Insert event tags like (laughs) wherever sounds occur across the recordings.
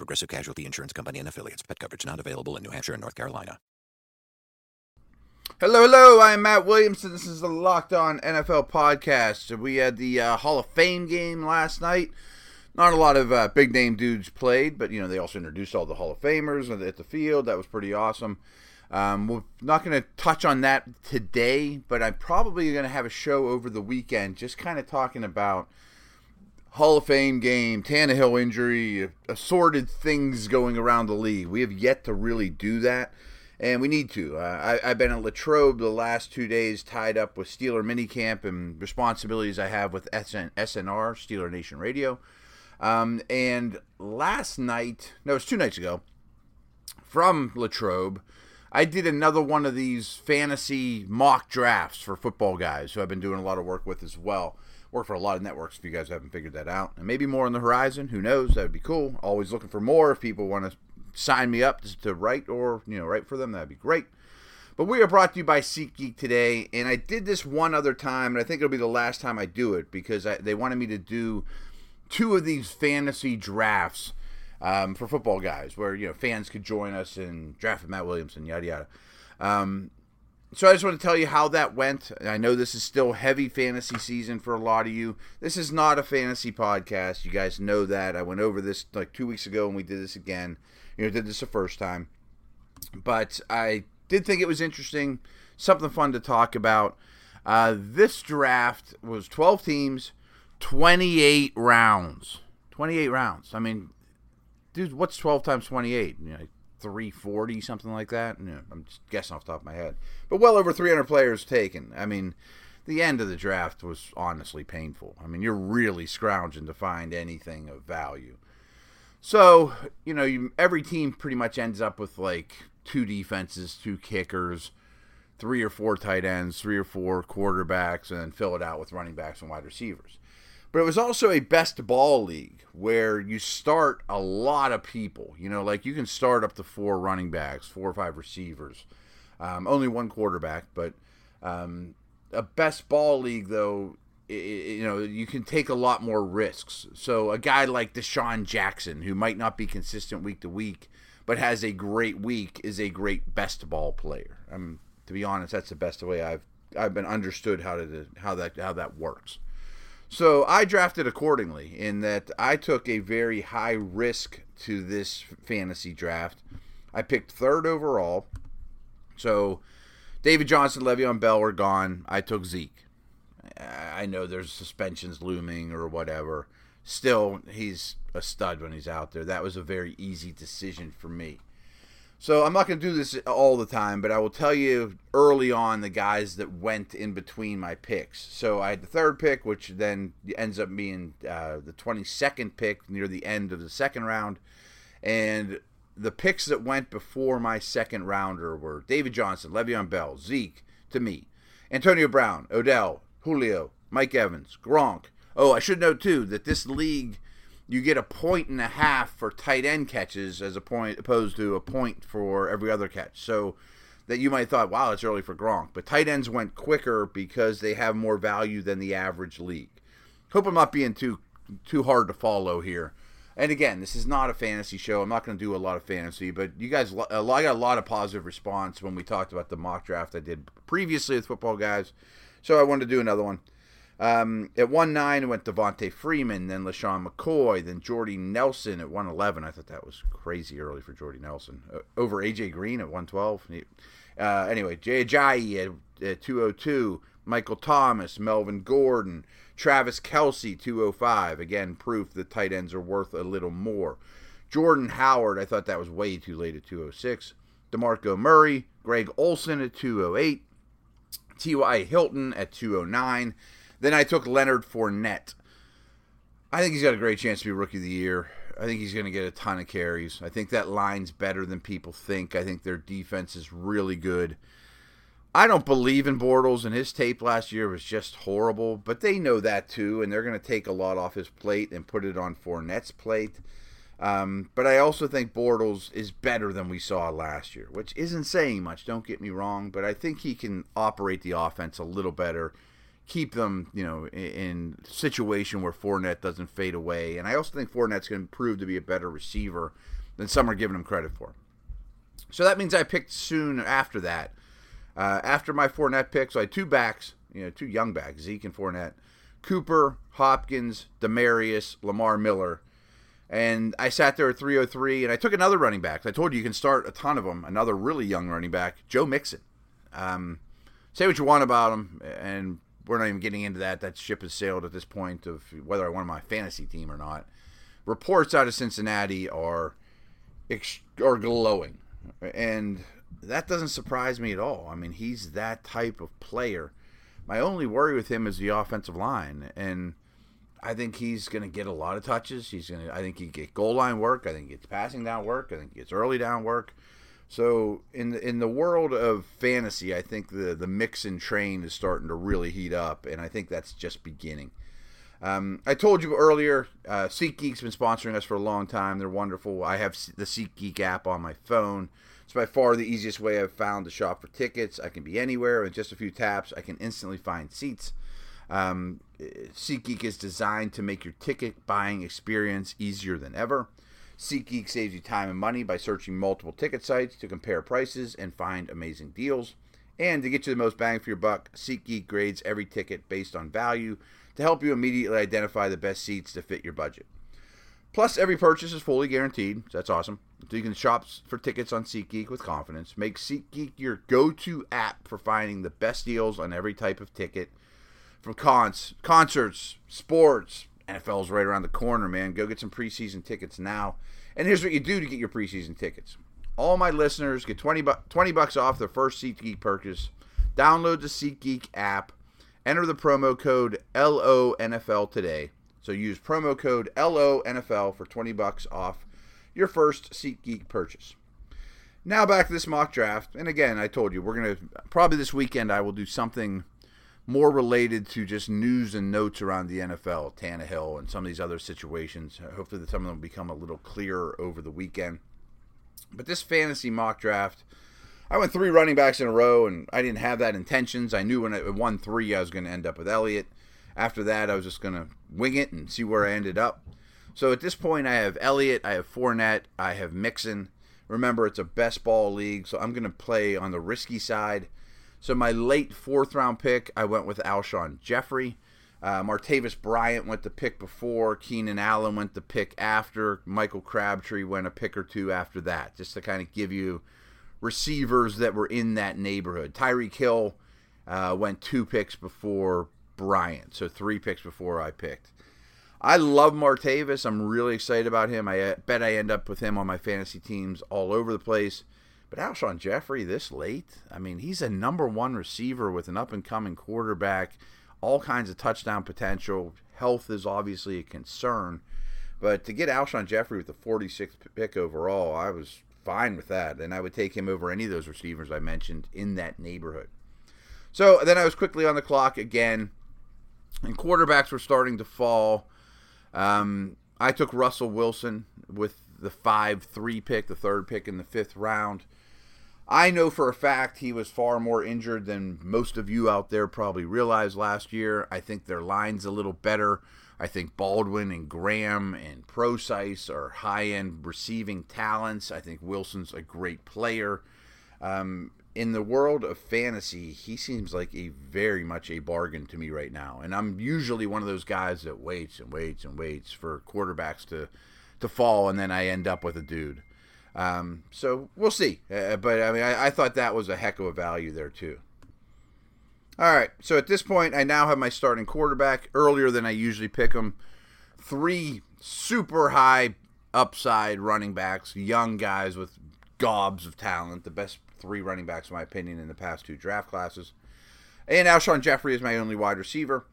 Progressive Casualty Insurance Company and affiliates. Pet coverage not available in New Hampshire and North Carolina. Hello, hello. I'm Matt Williamson. This is the Locked On NFL podcast. We had the uh, Hall of Fame game last night. Not a lot of uh, big name dudes played, but you know they also introduced all the Hall of Famers at the field. That was pretty awesome. Um, we're not going to touch on that today, but I'm probably going to have a show over the weekend, just kind of talking about Hall of Fame game, Tannehill injury, assorted things going around the league. We have yet to really do that and we need to. Uh, I, have been at Latrobe the last two days, tied up with Steeler minicamp and responsibilities I have with SN, SNR, Steeler Nation Radio. Um, and last night, no, it was two nights ago, from Latrobe, I did another one of these fantasy mock drafts for football guys who I've been doing a lot of work with as well. Work for a lot of networks if you guys haven't figured that out. And maybe more on the horizon. Who knows? That would be cool. Always looking for more if people want to sign me up to, write or you know write for them, that'd be great. But we are brought to you by SeatGeek today, and I did this one other time, and I think it'll be the last time I do it because I, they wanted me to do two of these fantasy drafts um, for football guys, where you know fans could join us and draft Matt Williamson, yada yada. Um, so I just want to tell you how that went. I know this is still heavy fantasy season for a lot of you. This is not a fantasy podcast. You guys know that. I went over this like two weeks ago, and we did this again you know, did this the first time. But I did think it was interesting, something fun to talk about. Uh, this draft was 12 teams, 28 rounds. 28 rounds. I mean, dude, what's 12 times 28? You know, 340, something like that. I'm just guessing off the top of my head. But well over 300 players taken. I mean, the end of the draft was honestly painful. I mean, you're really scrounging to find anything of value. So, you know, you, every team pretty much ends up with like two defenses, two kickers, three or four tight ends, three or four quarterbacks, and then fill it out with running backs and wide receivers. But it was also a best ball league where you start a lot of people. You know, like you can start up to four running backs, four or five receivers, um, only one quarterback. But um, a best ball league, though, you know, you can take a lot more risks. So a guy like DeSean Jackson, who might not be consistent week to week, but has a great week, is a great best ball player. Um, to be honest, that's the best way I've I've been understood how to how that how that works. So I drafted accordingly in that I took a very high risk to this fantasy draft. I picked third overall. So David Johnson, Le'Veon Bell were gone. I took Zeke. I know there's suspensions looming or whatever. Still, he's a stud when he's out there. That was a very easy decision for me. So I'm not going to do this all the time, but I will tell you early on the guys that went in between my picks. So I had the third pick, which then ends up being uh, the 22nd pick near the end of the second round. And the picks that went before my second rounder were David Johnson, Le'Veon Bell, Zeke, to me, Antonio Brown, Odell, Julio, Mike Evans, Gronk. Oh, I should note too that this league you get a point and a half for tight end catches as a point opposed to a point for every other catch. So that you might have thought, wow, it's early for Gronk. But tight ends went quicker because they have more value than the average league. Hope I'm not being too too hard to follow here. And again, this is not a fantasy show. I'm not going to do a lot of fantasy, but you guys, uh, I got a lot of positive response when we talked about the mock draft I did previously with football guys. So I wanted to do another one. Um, at 1 9, went Devonta Freeman, then LeSean McCoy, then Jordy Nelson at 111. I thought that was crazy early for Jordy Nelson. Uh, over AJ Green at 112. Uh, anyway, Jay Ajayi at, at 202. Michael Thomas, Melvin Gordon, Travis Kelce, 205. Again, proof that tight ends are worth a little more. Jordan Howard, I thought that was way too late at 206. DeMarco Murray, Greg Olsen at 208. T.Y. Hilton at 209. Then I took Leonard Fournette. I think he's got a great chance to be Rookie of the Year. I think he's going to get a ton of carries. I think that line's better than people think. I think their defense is really good. I don't believe in Bortles, and his tape last year was just horrible. But they know that too, and they're going to take a lot off his plate and put it on Fournette's plate. Um, but I also think Bortles is better than we saw last year, which isn't saying much. Don't get me wrong, but I think he can operate the offense a little better, keep them, you know, in, situation where Fournette doesn't fade away. And I also think Fournette's going to prove to be a better receiver than some are giving him credit for. So that means I picked soon after that. Uh, after my Fournette pick, so I had two backs, you know, two young backs, Zeke and Fournette, Cooper, Hopkins, Demaryius, Lamar Miller and I sat there at 303, and I took another running back. I told you you can start a ton of them. Another really young running back, Joe Mixon. Um, say what you want about him, and we're not even getting into that. That ship has sailed at this point of whether I want my fantasy team or not. Reports out of Cincinnati are are glowing, and that doesn't surprise me at all. I mean, he's that type of player. My only worry with him is the offensive line, and I think he's going to get a lot of touches. He's going to. I think he get goal line work. I think he gets passing down work. I think he gets early down work. So in the, in the world of fantasy, I think the the Mixon train is starting to really heat up, and I think that's just beginning. Um, I told you earlier, uh, SeatGeek's been sponsoring us for a long time. They're wonderful. I have the SeatGeek app on my phone. It's by far the easiest way I've found to shop for tickets. I can be anywhere with just a few taps. I can instantly find seats. Um, SeatGeek is designed to make your ticket buying experience easier than ever. SeatGeek saves you time and money by searching multiple ticket sites to compare prices and find amazing deals. And to get you the most bang for your buck, SeatGeek grades every ticket based on value to help you immediately identify the best seats to fit your budget. Plus, every purchase is fully guaranteed. So that's awesome. So you can shop for tickets on SeatGeek with confidence. Make SeatGeek your go to app for finding the best deals on every type of ticket from cons, concerts, sports. NFL's right around the corner, man. Go get some preseason tickets now. And here's what you do to get your preseason tickets. All my listeners get 20, bu- 20 bucks off their first SeatGeek purchase. Download the SeatGeek app. Enter the promo code LONFL today. So use promo code LONFL for 20 bucks off your first SeatGeek purchase. Now back to this mock draft. And again, I told you, we're going to probably this weekend I will do something more related to just news and notes around the NFL, Tannehill, and some of these other situations. Hopefully, some of them will become a little clearer over the weekend. But this fantasy mock draft, I went three running backs in a row, and I didn't have that intentions. I knew when I won three, I was going to end up with Elliott. After that, I was just going to wing it and see where I ended up. So at this point, I have Elliott, I have Fournette, I have Mixon. Remember, it's a best ball league, so I'm going to play on the risky side. So my late fourth round pick, I went with Alshon Jeffery. Uh, Martavis Bryant went the pick before. Keenan Allen went the pick after. Michael Crabtree went a pick or two after that, just to kind of give you receivers that were in that neighborhood. Tyreek Hill uh, went two picks before Bryant, so three picks before I picked. I love Martavis. I'm really excited about him. I uh, bet I end up with him on my fantasy teams all over the place. But Alshon Jeffery this late, I mean, he's a number one receiver with an up and coming quarterback, all kinds of touchdown potential. Health is obviously a concern. But to get Alshon Jeffery with the 46th pick overall, I was fine with that. And I would take him over any of those receivers I mentioned in that neighborhood. So then I was quickly on the clock again, and quarterbacks were starting to fall. Um, I took Russell Wilson with the 5 3 pick, the third pick in the fifth round. I know for a fact he was far more injured than most of you out there probably realized last year. I think their line's a little better. I think Baldwin and Graham and Prosise are high end receiving talents. I think Wilson's a great player. Um, in the world of fantasy, he seems like a very much a bargain to me right now. And I'm usually one of those guys that waits and waits and waits for quarterbacks to to fall, and then I end up with a dude. Um, so we'll see. Uh, but I mean, I, I, thought that was a heck of a value there too. All right. So at this point, I now have my starting quarterback earlier than I usually pick them. Three super high upside running backs, young guys with gobs of talent, the best three running backs, in my opinion, in the past two draft classes. And Alshon Jeffery is my only wide receiver.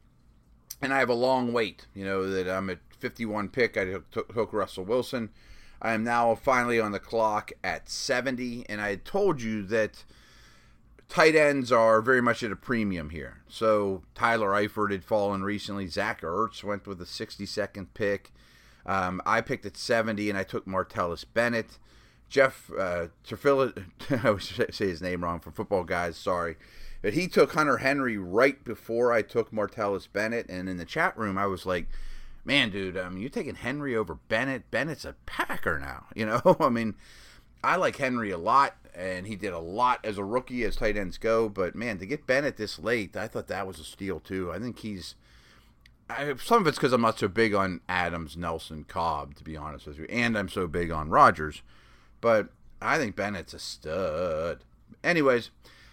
And I have a long wait, you know, that I'm at 51 pick, I took, took Russell Wilson. I am now finally on the clock at 70, and I told you that tight ends are very much at a premium here. So Tyler Eifert had fallen recently. Zach Ertz went with a 62nd pick. Um, I picked at 70, and I took Martellus Bennett. Jeff uh, Terfilla, (laughs) I always say his name wrong for football guys, sorry. But he took Hunter Henry right before I took Martellus Bennett. And in the chat room, I was like, man, dude, um, you're taking Henry over Bennett. Bennett's a Packer now. (laughs) You know, I mean, I like Henry a lot, and he did a lot as a rookie as tight ends go. But man, to get Bennett this late, I thought that was a steal too. I think he's. I, some of it's because I'm not so big on Adams, Nelson, Cobb, to be honest with you, and I'm so big on Rodgers. But I think Bennett's a stud. Anyways,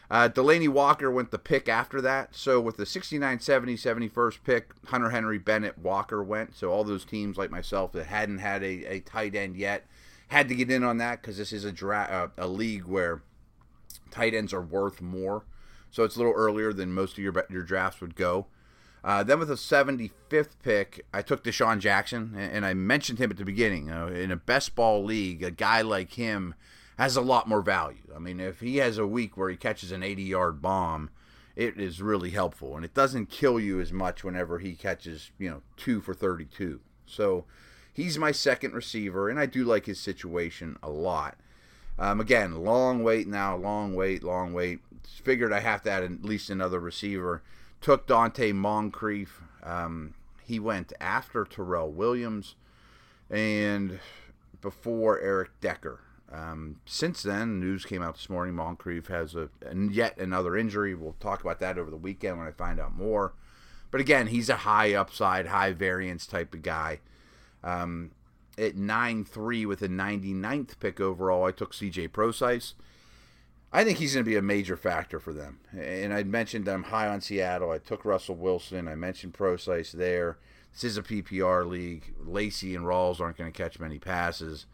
uh, Delanie Walker went the pick after that. So with the 69 70 71st pick, Hunter Henry, Bennett, Walker went. So all those teams like myself that hadn't had a, a tight end yet had to get in on that because this is a, dra- uh, a league where tight ends are worth more. So it's a little earlier than most of your, your drafts would go. Uh, then with the 75th pick, I took DeSean Jackson, and, and I mentioned him at the beginning. in a best ball league, a guy like him has a lot more value. I mean, if he has a week where he catches an 80 yard bomb, it is really helpful. And it doesn't kill you as much whenever he catches, you know, two for 32. So he's my second receiver, and I do like his situation a lot. Um, again, long wait now, long wait, long wait. Figured I have to add at least another receiver. Took Donte Moncrief. Um, he went after Terrell Williams and before Eric Decker. Um, since then, news came out this morning. Moncrief has a yet another injury. We'll talk about that over the weekend when I find out more. But again, he's a high upside, high variance type of guy. Um, at 9 3 with a 99th pick overall, I took CJ Prosise. I think he's going to be a major factor for them. And I mentioned I'm high on Seattle. I took Russell Wilson. I mentioned Prosise there. This is a PPR league. Lacy and Rawls aren't going to catch many passes.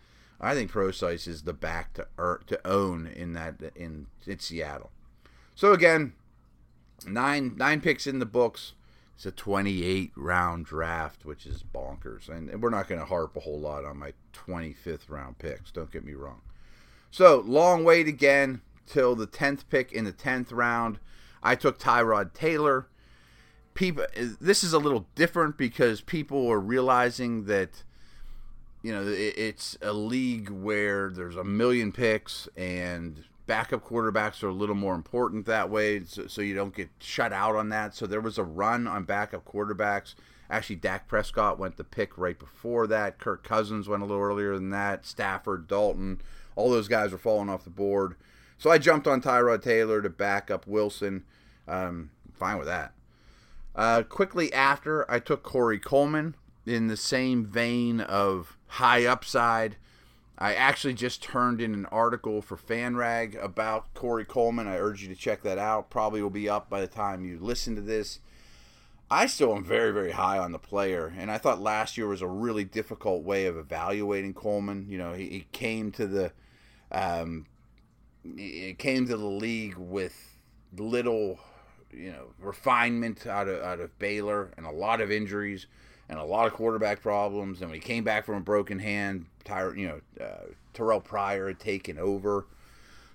I think Prosise is the back to er, to own in that in, in Seattle. So again, nine nine picks in the books. It's a 28 round draft, which is bonkers. And we're not going to harp a whole lot on my 25th round picks. Don't get me wrong. So long wait again till the 10th pick in the 10th round. I took Tyrod Taylor. People, this is a little different because people are realizing that you know, it, it's a league where there's a million picks and backup quarterbacks are a little more important that way, so, so, you don't get shut out on that. So there was a run on backup quarterbacks. Actually, Dak Prescott went the pick right before that. Kirk Cousins went a little earlier than that. Stafford, Dalton, all those guys were falling off the board. So I jumped on Tyrod Taylor to back up Wilson. Um, fine with that. Uh, quickly after, I took Corey Coleman in the same vein of high upside. I actually just turned in an article for FanRag about Corey Coleman. I urge you to check that out. Probably will be up by the time you listen to this. I still am very, very high on the player, and I thought last year was a really difficult way of evaluating Coleman. You know, he, he came to the, um, came to the league with little, you know, refinement out of out of Baylor and a lot of injuries and a lot of quarterback problems. And when he came back from a broken hand, Ty, you know, uh, Terrell Pryor had taken over.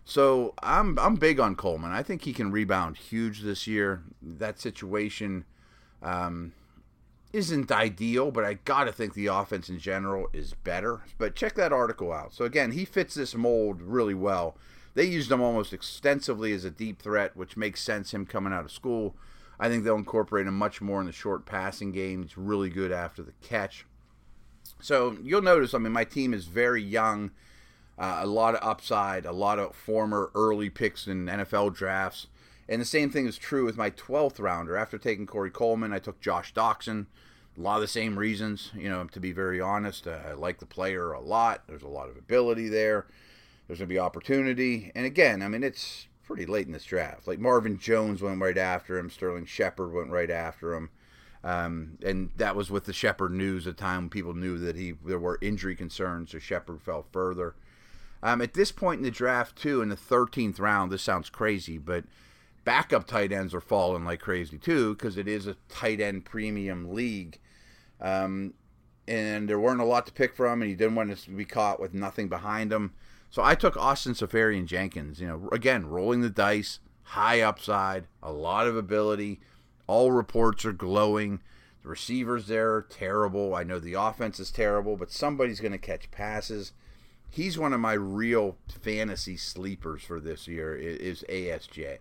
So I'm I'm big on Coleman. I think he can rebound huge this year. That situation um, isn't ideal, but I gotta think the offense in general is better. But check that article out. So again, he fits this mold really well. They used him almost extensively as a deep threat, which makes sense. Him coming out of school. I think they'll incorporate him much more in the short passing game. He's really good after the catch. So you'll notice, I mean, my team is very young, uh, a lot of upside, a lot of former early picks in NFL drafts. And the same thing is true with my 12th rounder. After taking Corey Coleman, I took Josh Doctson. A lot of the same reasons, you know, to be very honest. Uh, I like the player a lot. There's a lot of ability there. There's going to be opportunity. And again, I mean, it's pretty late in this draft. Like Marvin Jones went right after him. Sterling Shepard went right after him. Um, and that was with the Shepard news at the time when people knew that he there were injury concerns, so Shepard fell further. Um, at this point in the draft, too, in the 13th round, this sounds crazy, but backup tight ends are falling like crazy too because it is a tight end premium league. Um, and there weren't a lot to pick from, and he didn't want to be caught with nothing behind him. So I took Austin Seferian Jenkins. You know, again, rolling the dice, high upside, a lot of ability. All reports are glowing. The receivers there are terrible. I know the offense is terrible, but somebody's going to catch passes. He's one of my real fantasy sleepers for this year. Is ASJ.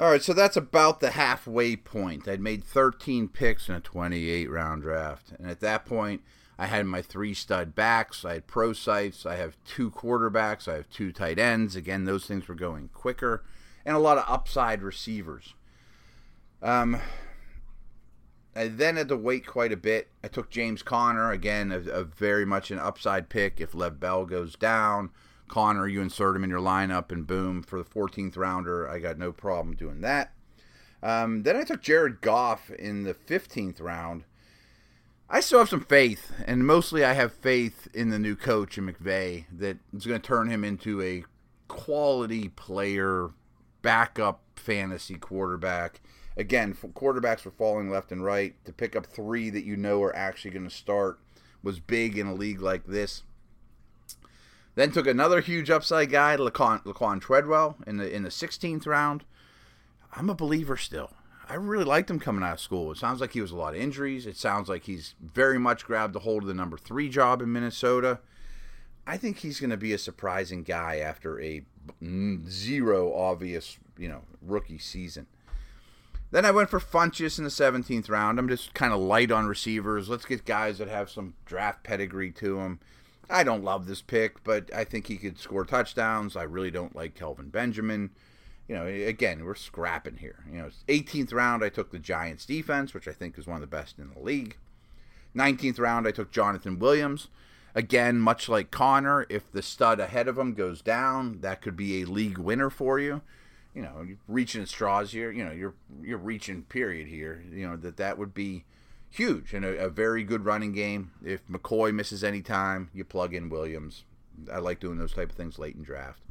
All right, so that's about the halfway point. I'd made 13 picks in a 28 round draft. And at that point, I had my three stud backs. I had Prosise. I have two quarterbacks. I have two tight ends. Again, those things were going quicker. And a lot of upside receivers. Um, I then had to wait quite a bit. I took James Conner. Again, a, a very much an upside pick if Lev Bell goes down. Conner, you insert him in your lineup, and boom, for the 14th rounder, I got no problem doing that. Um, then I took Jared Goff in the 15th round. I still have some faith, and mostly I have faith in the new coach in McVay that is going to turn him into a quality player, backup fantasy quarterback. Again, quarterbacks were falling left and right. To pick up three that you know are actually going to start was big in a league like this. Then took another huge upside guy, Laquan, Laquan Treadwell, in the in the 16th round. I'm a believer still. I really liked him coming out of school. It sounds like he was a lot of injuries. It sounds like he's very much grabbed a hold of the number three job in Minnesota. I think he's going to be a surprising guy after a zero obvious, you know, rookie season. Then I went for Funchess in the 17th round. I'm just kind of light on receivers. Let's get guys that have some draft pedigree to them. I don't love this pick, but I think he could score touchdowns. I really don't like Kelvin Benjamin. You know, again, we're scrapping here. You know, 18th round, I took the Giants defense, which I think is one of the best in the league. 19th round, I took Jonathan Williams. Again, much like Conner, if the stud ahead of him goes down, that could be a league winner for you. You know, you're reaching straws here. You know, you're you're reaching period here. You know that that would be huge and a, a, very good running game. If McCoy misses any time, you plug in Williams. I like doing those type of things late in draft.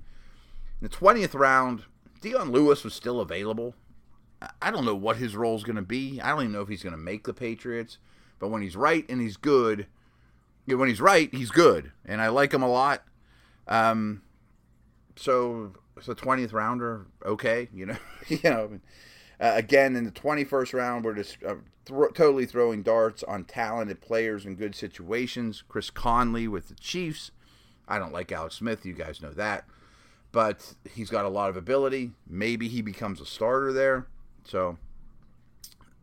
In the twentieth round, Dion Lewis was still available. I don't know what his role is going to be. I don't even know if he's going to make the Patriots. But when he's right and he's good, when he's right, he's good, and I like him a lot. Um, so it's a twentieth rounder, okay, you know, (laughs) you know. Uh, again, in the 21st round, we're just uh, totally throwing darts on talented players in good situations. Chris Conley with the Chiefs. I don't like Alex Smith. You guys know that. But he's got a lot of ability. Maybe he becomes a starter there. So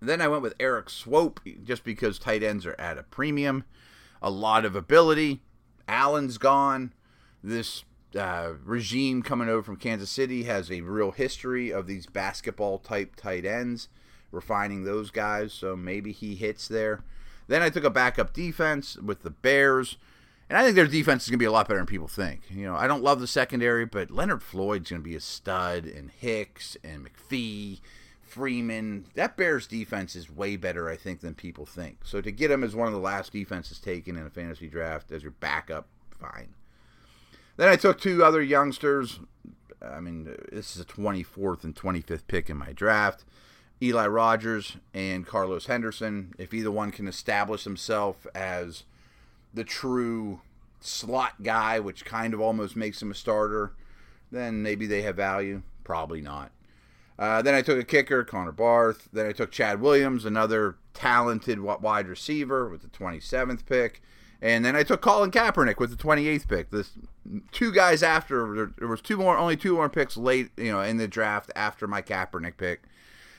then I went with Erik Swoope just because tight ends are at a premium. A lot of ability. Allen's gone. This uh, regime coming over from Kansas City has a real history of these basketball type tight ends, refining those guys. So maybe he hits there. Then I took a backup defense with the Bears. And I think their defense is going to be a lot better than people think. You know, I don't love the secondary, but Leonard Floyd's going to be a stud, and Hicks and McPhee, Freeman. That Bears defense is way better, I think, than people think. So to get him as one of the last defenses taken in a fantasy draft as your backup, fine. Then I took two other youngsters. I mean, this is a 24th and 25th pick in my draft. Eli Rogers and Carlos Henderson. If either one can establish himself as the true slot guy, which kind of almost makes him a starter, then maybe they have value. Probably not. Uh, then I took a kicker, Connor Barth. Then I took Chad Williams, another talented wide receiver with the 27th pick. And then I took Colin Kaepernick with the 28th pick. This two guys after there was two more, only two more picks late, you know, in the draft after my Kaepernick pick.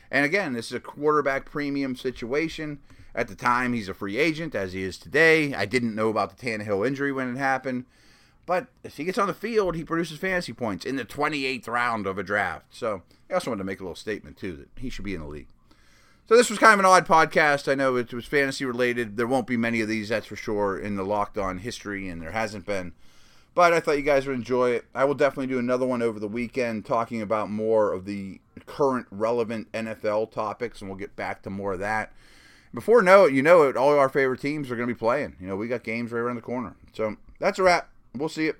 And again, this is a quarterback premium situation. At the time, he's a free agent, as he is today. I didn't know about the Tannehill injury when it happened. But if he gets on the field, he produces fantasy points in the 28th round of a draft. So I also wanted to make a little statement, too, that he should be in the league. So this was kind of an odd podcast. I know it was fantasy related. There won't be many of these, that's for sure, in the Locked On history, and there hasn't been. But I thought you guys would enjoy it. I will definitely do another one over the weekend talking about more of the current relevant NFL topics, and we'll get back to more of that. Before know it, you know it, all our favorite teams are going to be playing. You know, we got games right around the corner. So that's a wrap. We'll see it.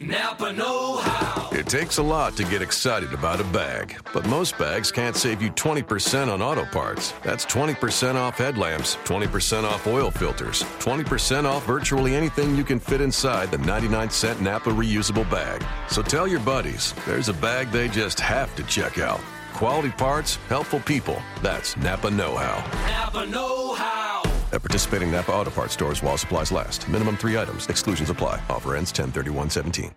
Napa Know How. It takes a lot to get excited about a bag, but most bags can't save you 20% on auto parts. That's 20% off headlamps, 20% off oil filters, 20% off virtually anything you can fit inside the 99 cent Napa reusable bag. So tell your buddies there's a bag they just have to check out. Quality parts, helpful people. That's Napa Know How. Napa Know How. At participating Napa Auto Parts stores while supplies last. Minimum three items. Exclusions apply. Offer ends 10 31 17.